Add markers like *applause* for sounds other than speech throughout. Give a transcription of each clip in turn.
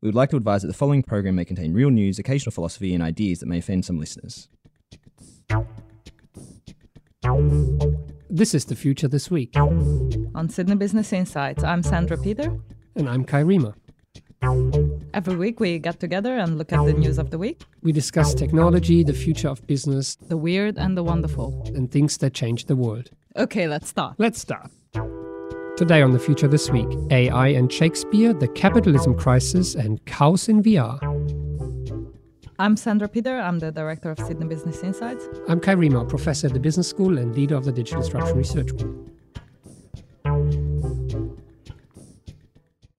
We would like to advise that the following program may contain real news, occasional philosophy, and ideas that may offend some listeners. This is the future this week. On Sydney Business Insights, I'm Sandra Peter. And I'm Kai Riemer. Every week we get together and look at the news of the week, We discuss technology, the future of business, the weird and the wonderful. and things that change the world. Okay, let's start. Let's start. Today on the future this week AI and Shakespeare, the capitalism crisis, and cows in VR. I'm Sandra Peter. I'm the director of Sydney Business Insights. I'm Kai Riemer, professor at the business school and leader of the Digital Disruption Research Group.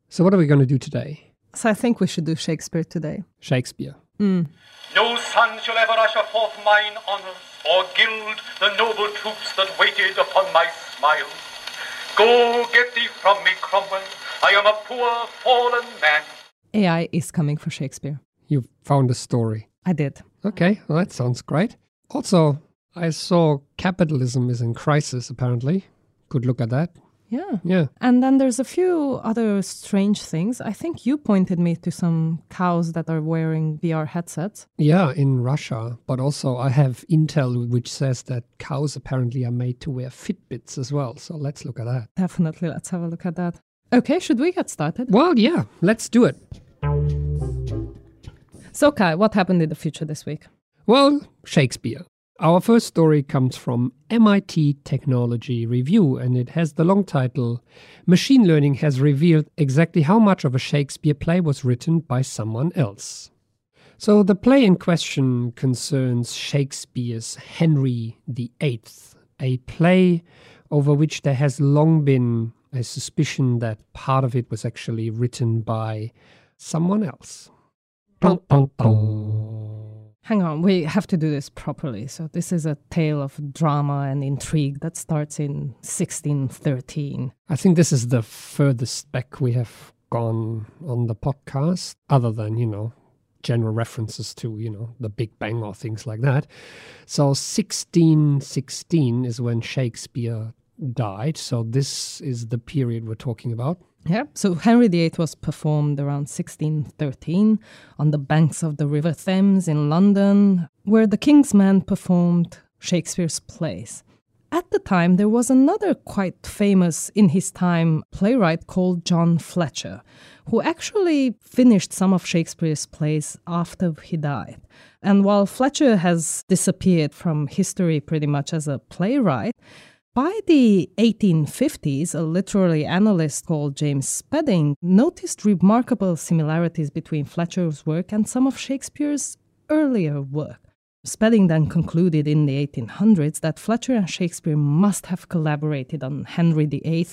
So, what are we going to do today? So I think we should do Shakespeare today. Shakespeare. Mm. No sun shall ever usher forth mine honours, or gild the noble troops that waited upon my smile. Go get thee from me, Cromwell. I am a poor fallen man. AI is coming for Shakespeare. You found a story. I did. Okay, well, that sounds great. Also, I saw capitalism is in crisis, apparently. Could look at that. Yeah. Yeah. And then there's a few other strange things. I think you pointed me to some cows that are wearing VR headsets. Yeah, in Russia. But also, I have intel which says that cows apparently are made to wear Fitbits as well. So let's look at that. Definitely, let's have a look at that. Okay, should we get started? Well, yeah, let's do it. So, Kai, what happened in the future this week? Well, Shakespeare. Our first story comes from MIT Technology Review, and it has the long title Machine Learning has revealed exactly how much of a Shakespeare play was written by someone else. So, the play in question concerns Shakespeare's Henry VIII, a play over which there has long been a suspicion that part of it was actually written by someone else. Hang on, we have to do this properly. So, this is a tale of drama and intrigue that starts in 1613. I think this is the furthest back we have gone on the podcast, other than, you know, general references to, you know, the Big Bang or things like that. So 1616 is when Shakespeare died. So this is the period we're talking about. Yeah, so Henry VIII was performed around 1613 on the banks of the River Thames in London, where the King's Men performed Shakespeare's plays. At the time, there was another quite famous in his time playwright called John Fletcher, who actually finished some of Shakespeare's plays after he died. And while Fletcher has disappeared from history pretty much as a playwright, by the 1850s, a literary analyst called James Spedding noticed remarkable similarities between Fletcher's work and some of Shakespeare's earlier work. Spedding then concluded in the 1800s that Fletcher and Shakespeare must have collaborated on Henry VIII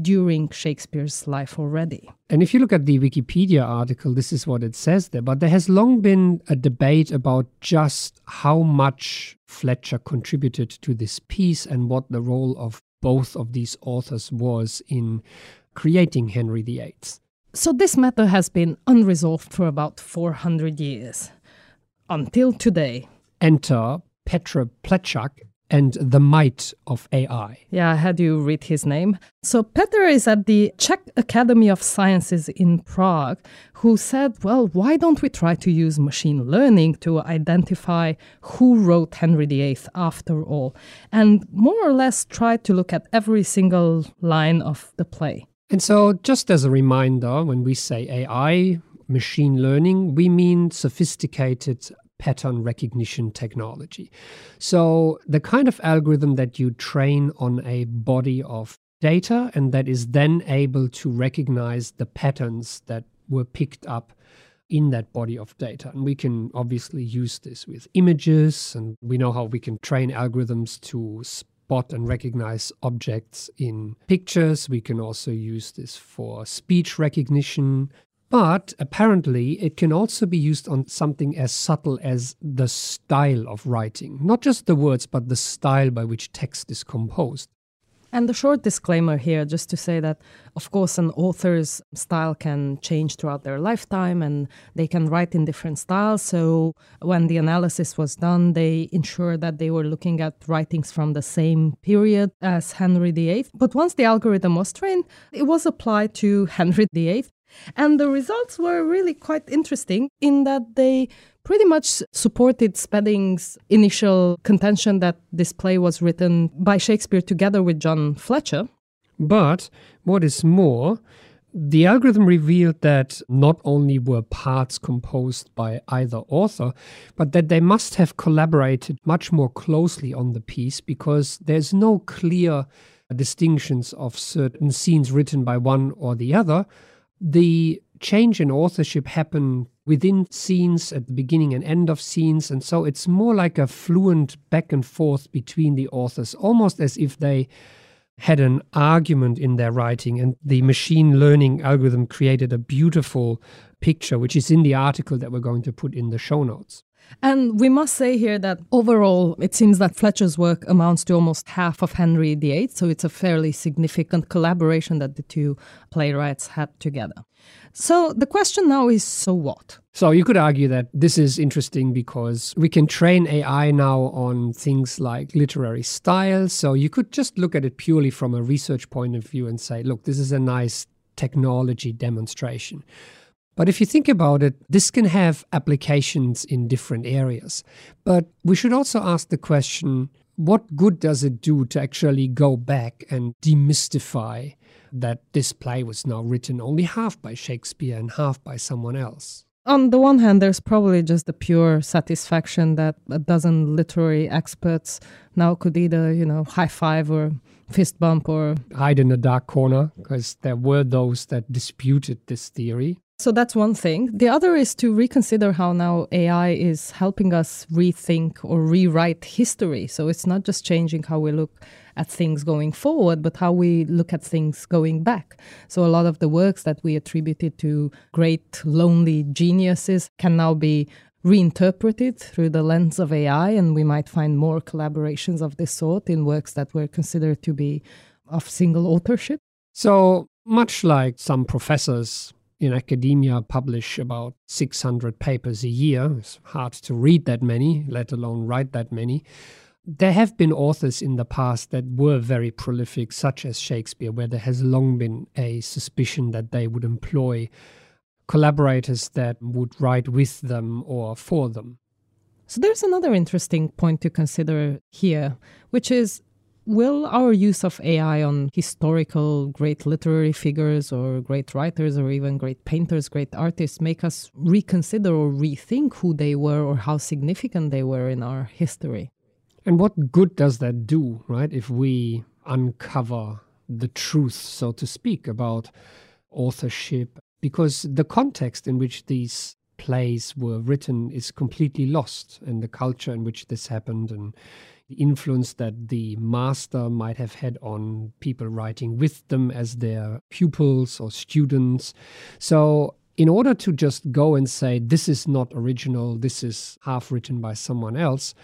during Shakespeare's life already. And if you look at the Wikipedia article, this is what it says there. But there has long been a debate about just how much Fletcher contributed to this piece and what the role of both of these authors was in creating Henry VIII. So this matter has been unresolved for about 400 years. Until today. Enter Petra Plechak and the might of AI. Yeah, I had you read his name. So Peter is at the Czech Academy of Sciences in Prague, who said, well, why don't we try to use machine learning to identify who wrote Henry VIII after all? And more or less try to look at every single line of the play. And so, just as a reminder, when we say AI, machine learning, we mean sophisticated pattern recognition technology. So, the kind of algorithm that you train on a body of data and that is then able to recognize the patterns that were picked up in that body of data. And we can obviously use this with images, and we know how we can train algorithms to spot and recognize objects in pictures. We can also use this for speech recognition. But apparently, it can also be used on something as subtle as the style of writing. Not just the words, but the style by which text is composed. And a short disclaimer here, just to say that, of course, an author's style can change throughout their lifetime and they can write in different styles. So, when the analysis was done, they ensured that they were looking at writings from the same period as Henry VIII. But once the algorithm was trained, it was applied to *laughs* Henry VIII. And the results were really quite interesting in that they pretty much supported Spedding's initial contention that this play was written by Shakespeare together with John Fletcher. But what is more, the algorithm revealed that not only were parts composed by either author, but that they must have collaborated much more closely on the piece because there's no clear distinctions of certain scenes written by one or the other. The change in authorship happened within scenes at the beginning and end of scenes, and so it's more like a fluent back and forth between the authors, almost as if they had an argument in their writing, and the machine learning algorithm created a beautiful picture, which is in the article that we're going to put in the show notes. And we must say here that overall, it seems that Fletcher's work amounts to almost half of Henry VIII, so it's a fairly significant collaboration that the two playwrights had together. So the question now is so what? So you could argue that this is interesting because we can train AI now on things like literary style. So you could just look at it purely from a research point of view and say, look, this is a nice technology demonstration. But if you think about it, this can have applications in different areas. But we should also ask the question what good does it do to actually go back and demystify that this play was now written only half by Shakespeare and half by someone else? On the one hand, there's probably just the pure satisfaction that a dozen literary experts now could either, you know, high five or fist bump or hide in a dark corner, because there were those that disputed this theory. So that's one thing. The other is to reconsider how now AI is helping us rethink or rewrite history. So it's not just changing how we look at things going forward, but how we look at things going back. So a lot of the works that we attributed to great lonely geniuses can now be reinterpreted through the lens of AI, and we might find more collaborations of this sort in works that were considered to be of single authorship. So, much like some professors in academia publish about 600 papers a year. It's hard to read that many, let alone write that many. There have been authors in the past that were very prolific, such as Shakespeare, where there has long been a suspicion that they would employ collaborators that would write with them or for them. So there's another interesting point to consider here, which is Will our use of AI on historical great literary figures or great writers or even great painters, great artists make us reconsider or rethink who they were or how significant they were in our history? And what good does that do, right? If we uncover the truth, so to speak, about authorship, because the context in which these plays were written is completely lost, and the culture in which this happened, and the influence that the master might have had on people writing with them as their pupils or students. So, in order to just go and say, this is not original, this is half written by someone else,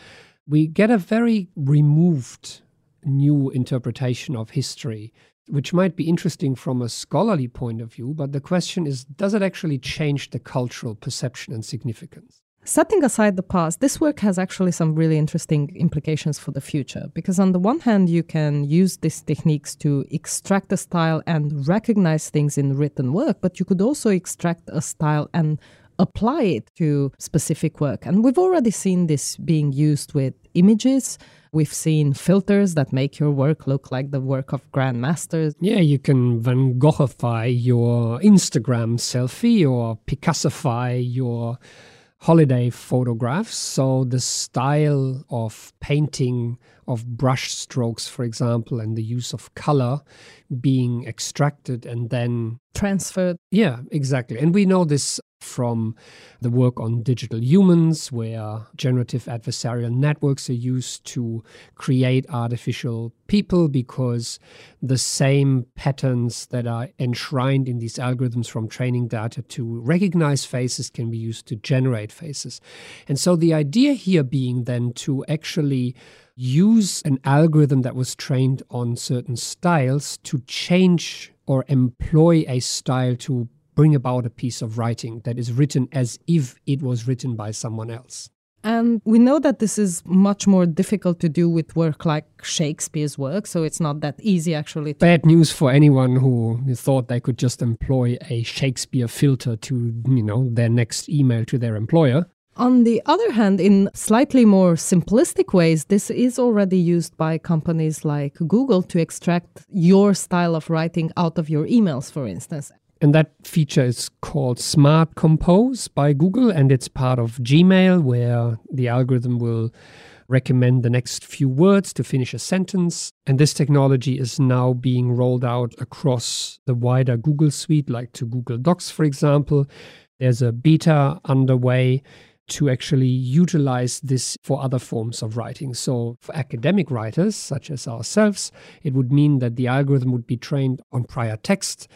we get a very removed new interpretation of history, which might be interesting from a scholarly point of view. But the question is, does it actually change the cultural perception and significance? Setting aside the past, this work has actually some really interesting implications for the future. Because, on the one hand, you can use these techniques to extract a style and recognize things in written work, but you could also extract a style and apply it to specific work. And we've already seen this being used with images. We've seen filters that make your work look like the work of grandmasters. Yeah, you can Van Goghify your Instagram selfie or Picassofy your holiday photographs. So the style of painting of brush strokes, for example, and the use of color being extracted and then transferred. Yeah, exactly. And we know this from the work on digital humans, where generative adversarial networks are used to create artificial people because the same patterns that are enshrined in these algorithms from training data to recognize faces can be used to generate faces. And so the idea here being then to actually use an algorithm that was trained on certain styles to change or employ a style to bring about a piece of writing that is written as if it was written by someone else. And we know that this is much more difficult to do with work like Shakespeare's work, so it's not that easy actually. Bad news for anyone who thought they could just employ a Shakespeare filter to, you know, their next email to their employer. On the other hand, in slightly more simplistic ways, this is already used by companies like Google to extract your style of writing out of your emails, for instance. And that feature is called Smart Compose by Google, and it's part of Gmail, where the algorithm will recommend the next few words to finish a sentence. And this technology is now being rolled out across the wider Google suite, like to Google Docs, for example. There's a beta underway to actually utilize this for other forms of writing. So, for academic writers such as ourselves, it would mean that the algorithm would be trained on prior text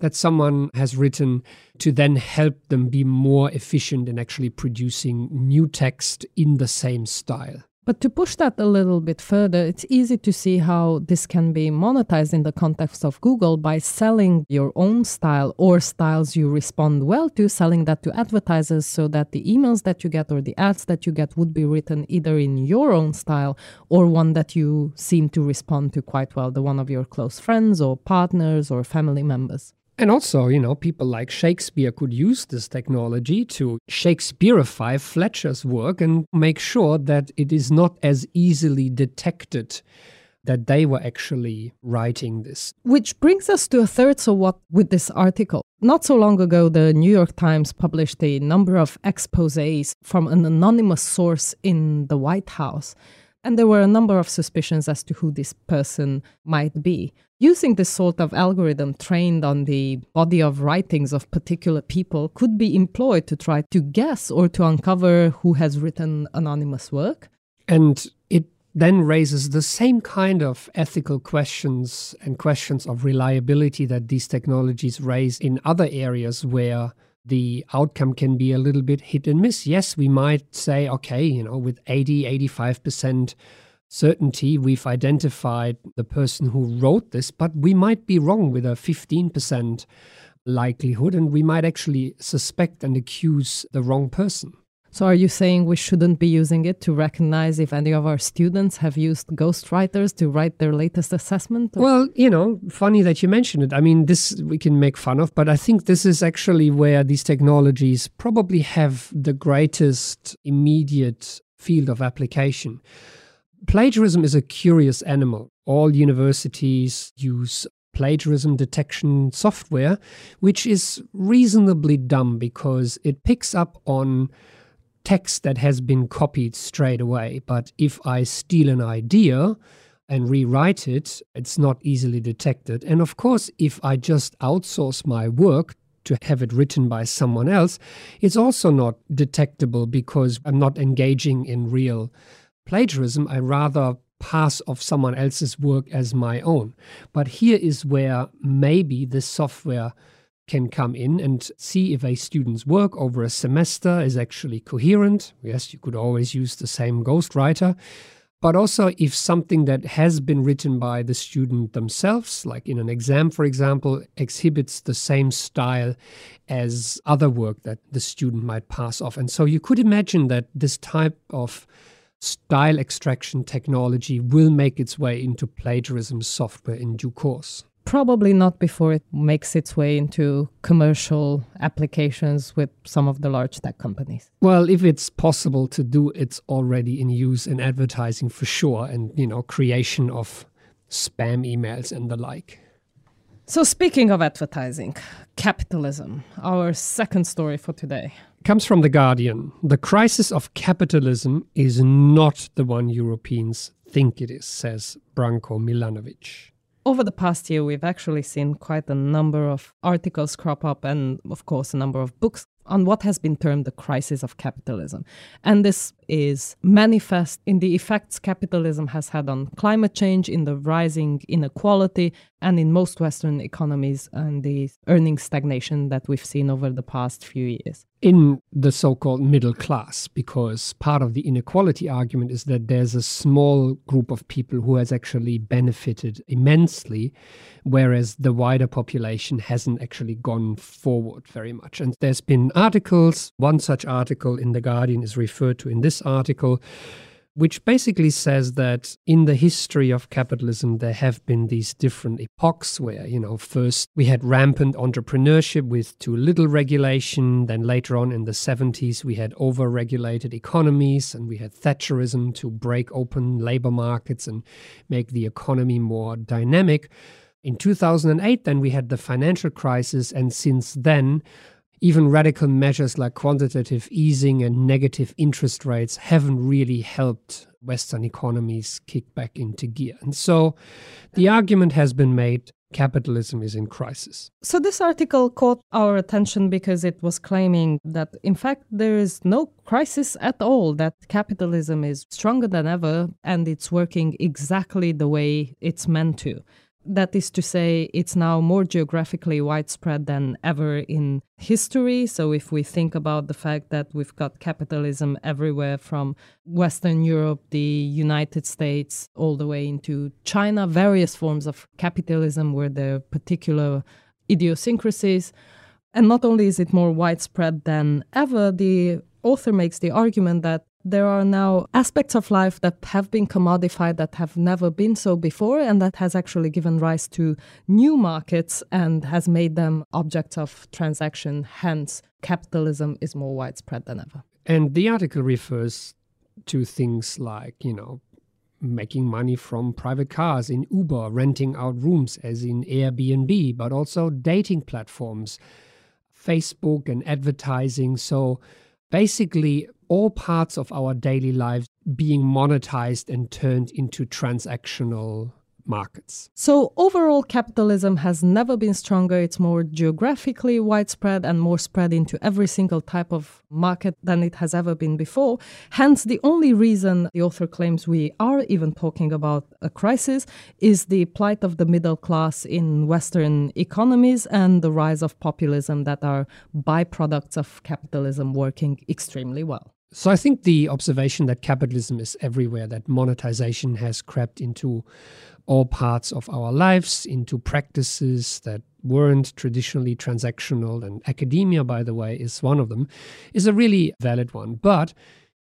that someone has written to then help them be more efficient in actually producing new text in the same style. But to push that a little bit further, it's easy to see how this can be monetized in the context of Google by selling your own style or styles you respond well to, selling that to advertisers so that the emails that you get or the ads that you get would be written either in your own style or one that you seem to respond to quite well, the one of your close friends or partners or family members. And also, you know, people like Shakespeare could use this technology to Shakespeareify Fletcher's work and make sure that it is not as easily detected that they were actually writing this. Which brings us to a third so what with this article. Not so long ago, the New York Times published a number of exposes from an anonymous source in the White House. And there were a number of suspicions as to who this person might be using this sort of algorithm trained on the body of writings of particular people could be employed to try to guess or to uncover who has written anonymous work. And it then raises the same kind of ethical questions and questions of reliability that these technologies raise in other areas where the outcome can be a little bit hit and miss. Yes, we might say, okay, you know, with 80, 85% certainty we've identified the person who wrote this, but we might be wrong with a 15% likelihood, and we might actually suspect and accuse the wrong person. So, are you saying we shouldn't be using it to recognize if any of our students have used ghostwriters to write their latest assessment? Or? Well, you know, funny that you mention it. I mean, this we can make fun of, but I think this is actually where these technologies probably have the greatest immediate field of application plagiarism is a curious animal. All universities use plagiarism detection software, which is reasonably dumb because it picks up on text that has been copied straight away. But if I steal an idea and rewrite it, it's not easily detected. And of course, if I just outsource my work to have it written by someone else, it's also not detectable because I'm not engaging in real plagiarism, I rather pass off someone else's work as my own. But here is where maybe this software can come in and see if a student's work over a semester is actually coherent. Yes, you could always use the same ghostwriter. But also, if something that has been written by the student themselves, like in an exam, for example, exhibits the same style as other work that the student might pass off. And so you could imagine that this type of style extraction technology will make its way into plagiarism software in due course. Probably not before it makes its way into commercial applications with some of the large tech companies. Well, if it's possible to do, it's already in use in advertising for sure, and you know, creation of spam emails and the like. So, speaking of advertising, capitalism, our second story for today comes from The Guardian. The crisis of capitalism is not the one Europeans think it is, says Branko Milanovic. Over the past year, we've actually seen quite a number of articles crop up and, of course, a number of books on what has been termed the crisis of capitalism. And this is manifest in the effects capitalism has had on climate change, in the rising inequality, and in most Western economies and the earning stagnation that we've seen over the past few years. In the so called middle class, because part of the inequality argument is that there's a small group of people who has actually benefited immensely, whereas the wider population hasn't actually gone forward very much. And there's been articles, one such article in The Guardian is referred to in this article which basically says that in the history of capitalism, there have been these different epochs where, you know, first we had rampant entrepreneurship with too little regulation. Then later on in the 70s, we had over regulated economies and we had Thatcherism to break open labor markets and make the economy more dynamic. In 2008, then we had the financial crisis. And since then, even radical measures like quantitative easing and negative interest rates haven't really helped Western economies kick back into gear. And so the argument has been made capitalism is in crisis. So, this article caught our attention because it was claiming that, in fact, there is no crisis at all, that capitalism is stronger than ever and it's working exactly the way it's meant to. That is to say, it's now more geographically widespread than ever in history. So, if we think about the fact that we've got capitalism everywhere from Western Europe, the United States, all the way into China, various forms of capitalism where there are particular idiosyncrasies. And not only is it more widespread than ever, the author makes the argument that there are now aspects of life that have been commodified that have never been so before, and that has actually given rise to new markets and has made them objects of transaction. Hence, capitalism is more widespread than ever. And the article refers to things like, you know, making money from private cars in Uber, renting out rooms as in Airbnb, but also dating platforms, Facebook and advertising. So basically, all parts of our daily lives being monetized and turned into transactional markets. So, overall, capitalism has never been stronger. It's more geographically widespread and more spread into every single type of market than it has ever been before. Hence, the only reason the author claims we are even talking about a crisis is the plight of the middle class in Western economies and the rise of populism that are byproducts of capitalism working extremely well. So I think the observation that capitalism is everywhere, that monetization has crept into all parts of our lives, into practices that weren't traditionally transactional, and academia, by the way, is one of them, is a really valid one. But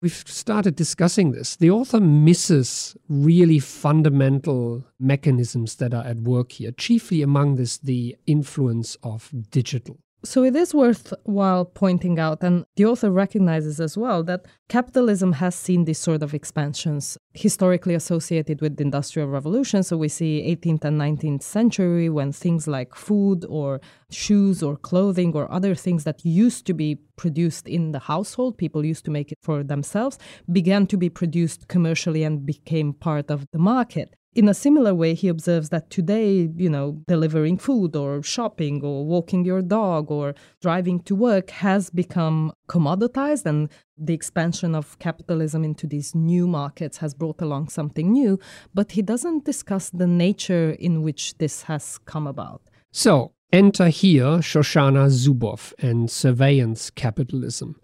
we've started discussing this. The author misses really fundamental mechanisms that are at work here, chiefly among this the influence of digital. So it is worthwhile pointing out, and the author recognizes as well, that capitalism has seen these sort of expansions historically associated with the Industrial Revolution. So we see 18th and 19th century when things like food or shoes or clothing or other things that used to be produced in the household, people used to make it for themselves, began to be produced commercially and became part of the market. In a similar way, he observes that today, you know, delivering food or shopping or walking your dog or driving to work has become commoditized, and the expansion of capitalism into these new markets has brought along something new. But he doesn't discuss the nature in which this has come about. So, enter here Shoshana Zuboff and surveillance capitalism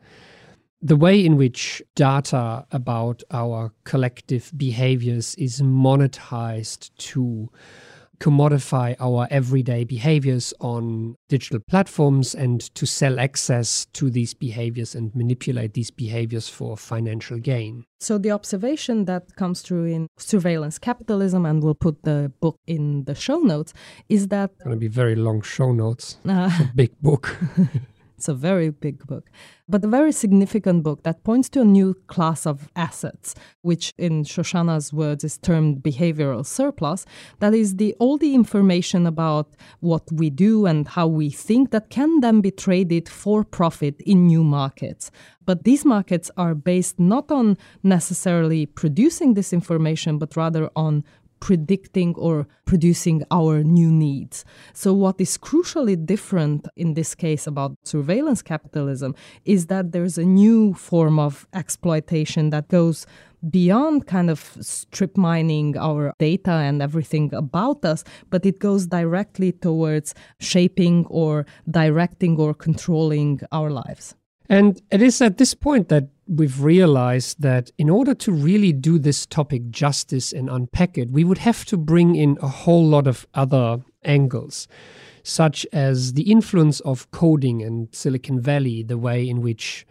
the way in which data about our collective behaviors is monetized to commodify our everyday behaviors on digital platforms and to sell access to these behaviors and manipulate these behaviors for financial gain. So, the observation that comes through in surveillance capitalism, and we'll put the book in the show notes, is that. It's Going to be very long show notes. Uh, a big book. *laughs* It's a very big book, but a very significant book that points to a new class of assets, which in Shoshana's words is termed behavioral surplus. That is the all the information about what we do and how we think that can then be traded for profit in new markets. But these markets are based not on necessarily producing this information, but rather on predicting or producing our new needs. So, what is crucially different in this case about surveillance capitalism is that there's a new form of exploitation that goes beyond kind of strip mining our data and everything about us, but it goes directly towards shaping or directing or controlling our lives. And it is at this point that we've realized that in order to really do this topic justice and unpack it, we would have to bring in a whole lot of other angles, such as the influence of coding and Silicon Valley, the way in which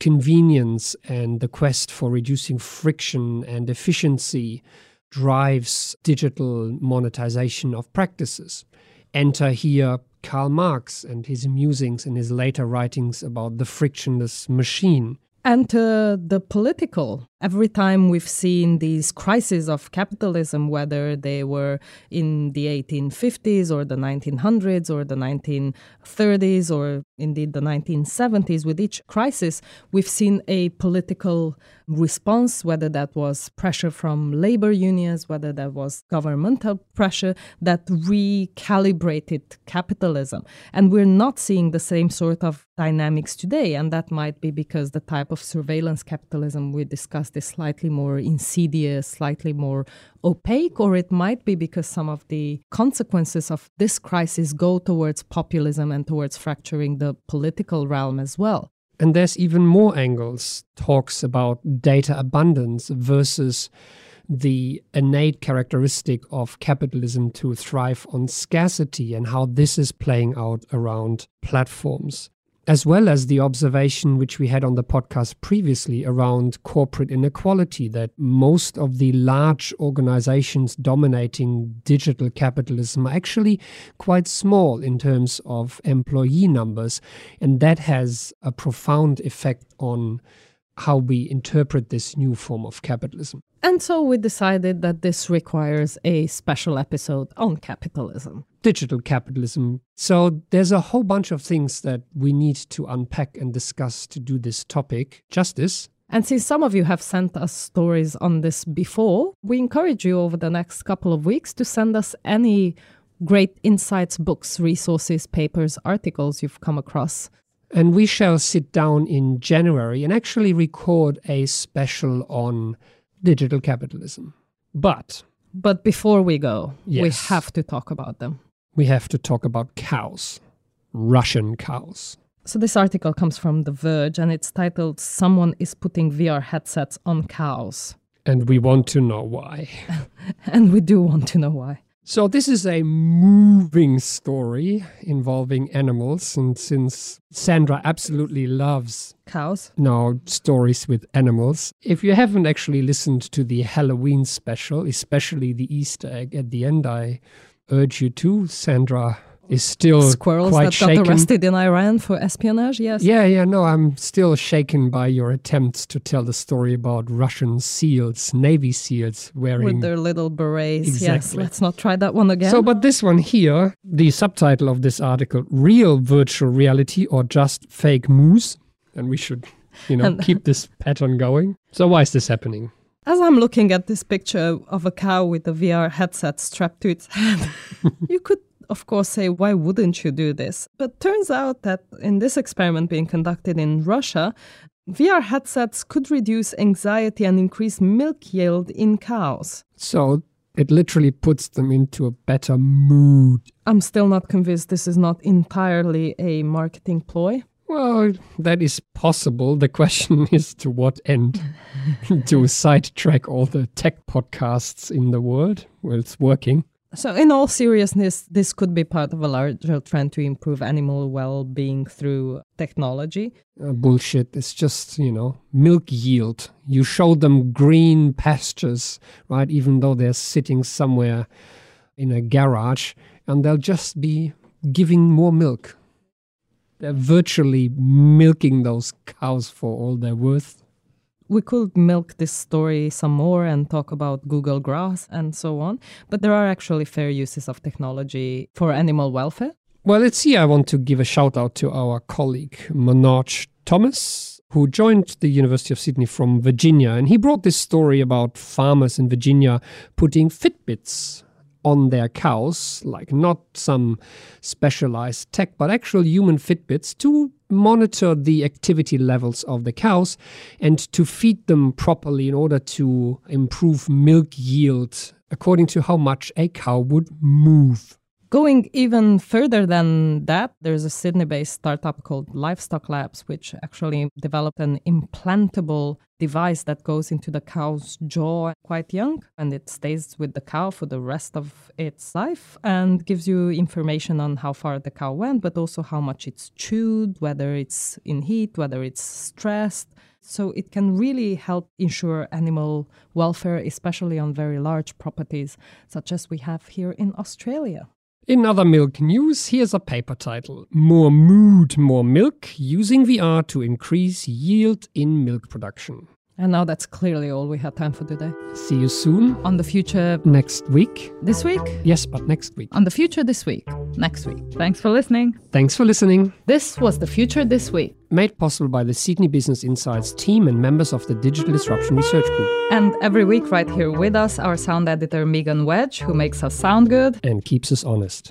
convenience and the quest for reducing friction and efficiency drives digital monetization of practices. Enter here Karl Marx and his musings in his later writings about the frictionless machine. Uh, the political every time we've seen these crises of capitalism, whether they were in the 1850s or the 1900s or the 1930s or indeed the 1970s, with each crisis, we've seen a political response, whether that was pressure from labor unions, whether that was governmental pressure that recalibrated capitalism. And we're not seeing the same sort of dynamics today. And that might be because the type of surveillance capitalism we discussed is slightly more insidious, slightly more opaque, or it might be because some of the consequences of this crisis go towards populism and towards fracturing the political realm as well. And there's even more angles, talks about data abundance versus the innate characteristic of capitalism to thrive on scarcity and how this is playing out around platforms as well as the observation which we had on the podcast previously around corporate inequality that most of the large organizations dominating digital capitalism are actually quite small in terms of employee numbers. And that has a profound effect on how we interpret this new form of capitalism. And so we decided that this requires a special episode on capitalism. Digital capitalism. So there's a whole bunch of things that we need to unpack and discuss to do this topic justice. And since some of you have sent us stories on this before, we encourage you over the next couple of weeks to send us any great insights, books, resources, papers, articles you've come across and we shall sit down in January and actually record a special on digital capitalism. But but before we go, yes, we have to talk about them. We have to talk about cows, Russian cows. So this article comes from The Verge and it's titled Someone is putting VR headsets on cows. And we want to know why. *laughs* and we do want to know why. So, this is a moving story involving animals. And since Sandra absolutely loves cows, no stories with animals, if you haven't actually listened to the Halloween special, especially the Easter egg at the end, I urge you to. Sandra is still squirrels quite that shaken. got arrested in Iran for espionage. Yes. Yeah, yeah. No, I'm still shaken by your attempts to tell the story about Russian SEALs, Navy SEALs wearing with their little berets. Exactly. Yes. Let's not try that one again. So, but this one here, the subtitle of this article: "Real Virtual Reality or Just Fake Moose," and we should, you know, keep this *laughs* pattern going. So, why is this happening? As I'm looking at this picture of a cow with a VR headset strapped to its head, *laughs* you could of course, say, why wouldn't you do this? But turns out that in this experiment being conducted in Russia, VR headsets could reduce anxiety and increase milk yield in cows. So it literally puts them into a better mood. I'm still not convinced this is not entirely a marketing ploy. Well, that is possible. The question *laughs* is to what end? *laughs* to sidetrack all the tech podcasts in the world? Well, it's working. So, in all seriousness, this could be part of a larger trend to improve animal well being through technology. Uh, bullshit. It's just, you know, milk yield. You show them green pastures, right? Even though they're sitting somewhere in a garage, and they'll just be giving more milk. They're virtually milking those cows for all they're worth we could milk this story some more and talk about Google Glass and so on, but there are actually fair uses of technology for animal welfare. Well, let's see. I want to give a shout out to our colleague Manoj Thomas, who joined the University of Sydney from Virginia, and he brought this story about farmers in Virginia putting Fitbits on their cows, like not some specialized tech, but actual human Fitbits to monitor the activity levels of the cows and to feed them properly in order to improve milk yield according to how much a cow would move. Going even further than that, there's a Sydney based startup called Livestock Labs, which actually developed an implantable device that goes into the cow's jaw quite young and it stays with the cow for the rest of its life and gives you information on how far the cow went, but also how much it's chewed, whether it's in heat, whether it's stressed. So it can really help ensure animal welfare, especially on very large properties, such as we have here in Australia. In other milk news, here's a paper title More Mood, More Milk Using VR to Increase Yield in Milk Production. And now that's clearly all we had time for today. See you soon. On the future next week. This week? Yes, but next week. On the future this week. Next week. Thanks for listening. Thanks for listening. This was the future this week made possible by the Sydney Business Insights team and members of the Digital Disruption Research Group. And every week, right here with us, our sound editor Megan Wedge, who makes us sound good and keeps us honest.